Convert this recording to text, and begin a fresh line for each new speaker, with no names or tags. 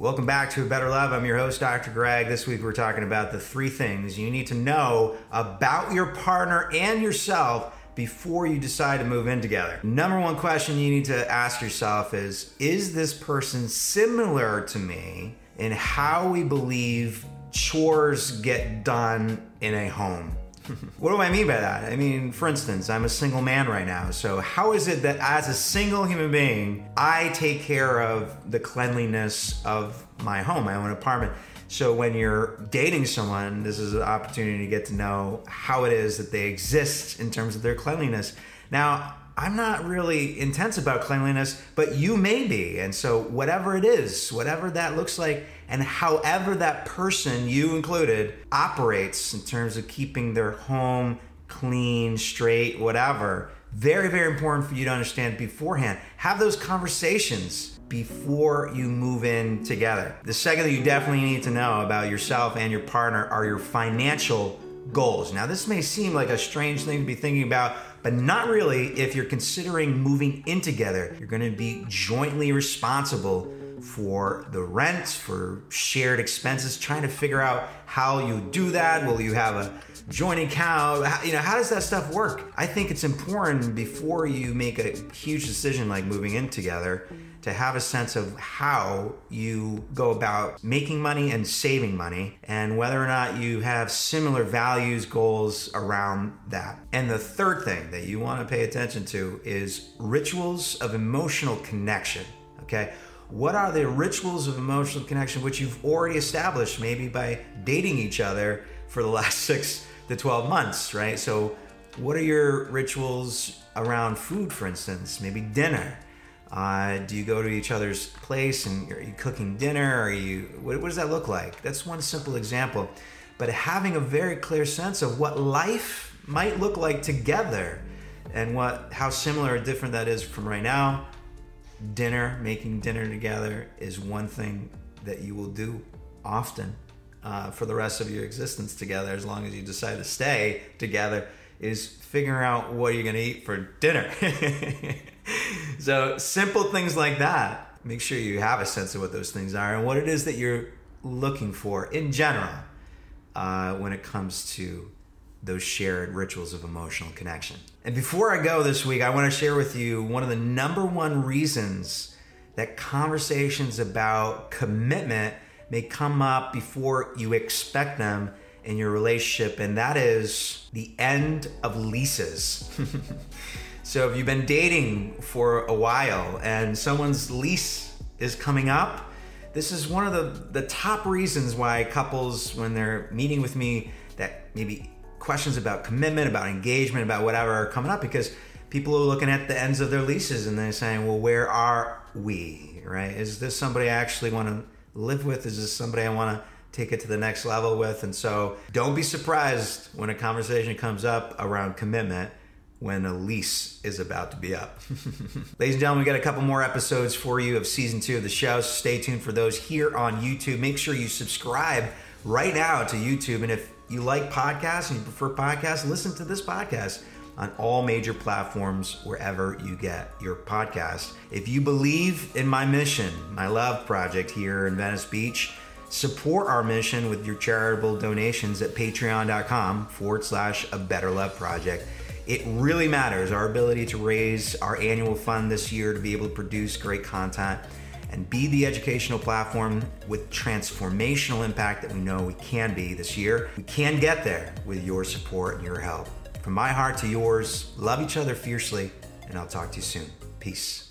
Welcome back to A Better Love. I'm your host, Dr. Greg. This week we're talking about the three things you need to know about your partner and yourself before you decide to move in together. Number one question you need to ask yourself is Is this person similar to me in how we believe chores get done in a home? What do I mean by that? I mean, for instance, I'm a single man right now. So, how is it that as a single human being, I take care of the cleanliness of my home, my own apartment? So, when you're dating someone, this is an opportunity to get to know how it is that they exist in terms of their cleanliness. Now, I'm not really intense about cleanliness, but you may be. And so, whatever it is, whatever that looks like, and however that person, you included, operates in terms of keeping their home clean, straight, whatever, very, very important for you to understand beforehand. Have those conversations before you move in together. The second that you definitely need to know about yourself and your partner are your financial goals. Now, this may seem like a strange thing to be thinking about but not really if you're considering moving in together. You're going to be jointly responsible for the rent, for shared expenses, trying to figure out how you do that. Will you have a joint account? How, you know, how does that stuff work? I think it's important before you make a huge decision like moving in together to have a sense of how you go about making money and saving money and whether or not you have similar values, goals around that. And the third thing that you want to pay attention to is rituals of emotional connection. Okay. What are the rituals of emotional connection which you've already established maybe by dating each other for the last six to 12 months, right? So, what are your rituals around food, for instance? Maybe dinner uh, do you go to each other's place and are you cooking dinner? Are you what, what does that look like? That's one simple example. But having a very clear sense of what life might look like together and what how similar or different that is from right now. Dinner, making dinner together is one thing that you will do often uh, for the rest of your existence together, as long as you decide to stay together, is figuring out what you're going to eat for dinner. so simple things like that. Make sure you have a sense of what those things are and what it is that you're looking for in general uh, when it comes to those shared rituals of emotional connection. And before I go this week, I want to share with you one of the number one reasons that conversations about commitment may come up before you expect them in your relationship, and that is the end of leases. So if you've been dating for a while and someone's lease is coming up, this is one of the, the top reasons why couples, when they're meeting with me, that maybe questions about commitment, about engagement, about whatever are coming up because people are looking at the ends of their leases and they're saying, well, where are we, right? Is this somebody I actually want to live with? Is this somebody I want to take it to the next level with? And so don't be surprised when a conversation comes up around commitment when a lease is about to be up. Ladies and gentlemen, we got a couple more episodes for you of season two of the show. So stay tuned for those here on YouTube. Make sure you subscribe right now to YouTube. And if you like podcasts and you prefer podcasts, listen to this podcast on all major platforms wherever you get your podcast. If you believe in my mission, my love project here in Venice Beach, support our mission with your charitable donations at patreon.com forward slash a better love project. It really matters our ability to raise our annual fund this year to be able to produce great content and be the educational platform with transformational impact that we know we can be this year. We can get there with your support and your help. From my heart to yours, love each other fiercely, and I'll talk to you soon. Peace.